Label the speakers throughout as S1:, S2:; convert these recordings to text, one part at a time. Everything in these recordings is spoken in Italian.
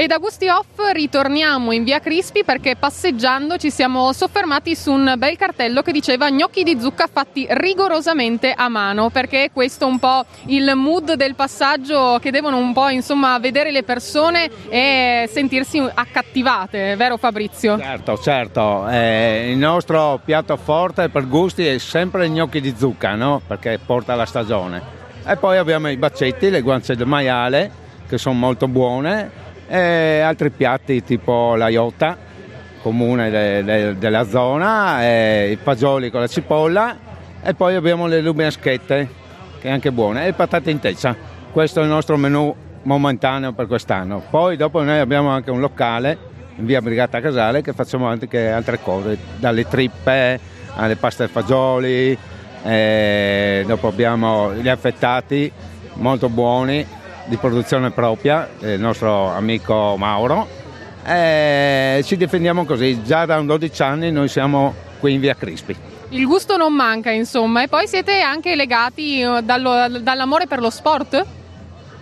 S1: E da Gusti Off ritorniamo in via Crispi perché passeggiando ci siamo soffermati su un bel cartello che diceva gnocchi di zucca fatti rigorosamente a mano perché è questo un po' il mood del passaggio che devono un po' insomma vedere le persone e sentirsi accattivate, vero Fabrizio?
S2: Certo, certo, eh, il nostro piatto forte per gusti è sempre gnocchi di zucca, no? Perché porta la stagione. E poi abbiamo i baccetti, le guance di maiale che sono molto buone e altri piatti tipo la iotta comune de, de, della zona, i fagioli con la cipolla e poi abbiamo le lubiaschette che è anche buone e patate in teccia. Questo è il nostro menù momentaneo per quest'anno. Poi dopo noi abbiamo anche un locale in via Brigata Casale che facciamo anche altre cose, dalle trippe alle paste ai fagioli, dopo abbiamo gli affettati molto buoni di produzione propria, il nostro amico Mauro. E ci difendiamo così, già da 12 anni noi siamo qui in via Crispi.
S1: Il gusto non manca, insomma, e poi siete anche legati eh, dallo, dall'amore per lo sport?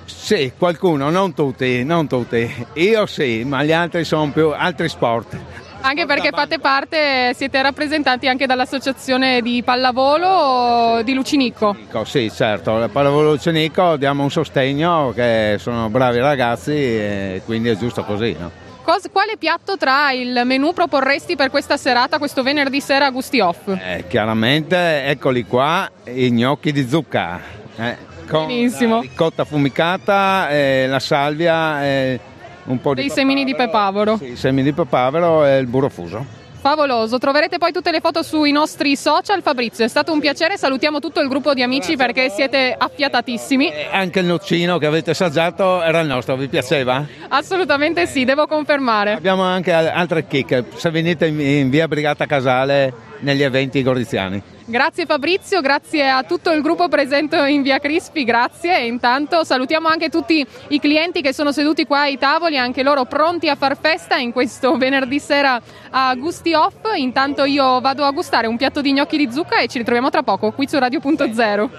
S2: Sì, qualcuno, non tutti, non tutti. Io sì, ma gli altri sono più altri sport.
S1: Anche perché fate parte, siete rappresentati anche dall'associazione di pallavolo di Lucinicco.
S2: Sì, certo, la pallavolo Lucinicco diamo un sostegno che sono bravi ragazzi e quindi è giusto così. No?
S1: Cos- quale piatto tra il menù proporresti per questa serata, questo venerdì sera a Gusti Off?
S2: Eh, chiaramente, eccoli qua, i gnocchi di zucca. Eh, con
S1: Benissimo.
S2: la ricotta affumicata, eh, la salvia un po'
S1: dei
S2: di
S1: semini di pepavero.
S2: Sì, semi di pepavero e il burro fuso.
S1: Favoloso, troverete poi tutte le foto sui nostri social. Fabrizio, è stato un piacere, salutiamo tutto il gruppo di amici perché siete affiatatissimi.
S2: E anche il noccino che avete assaggiato era il nostro, vi piaceva?
S1: Assolutamente sì, devo confermare.
S2: Abbiamo anche altre chicche, se venite in via Brigata Casale negli eventi goriziani.
S1: Grazie Fabrizio, grazie a tutto il gruppo presente in via Crispi, grazie e intanto salutiamo anche tutti i clienti che sono seduti qua ai tavoli, anche loro pronti a far festa in questo venerdì sera a Gusti Off. Intanto io vado a gustare un piatto di gnocchi di zucca e ci ritroviamo tra poco qui su Radio.0.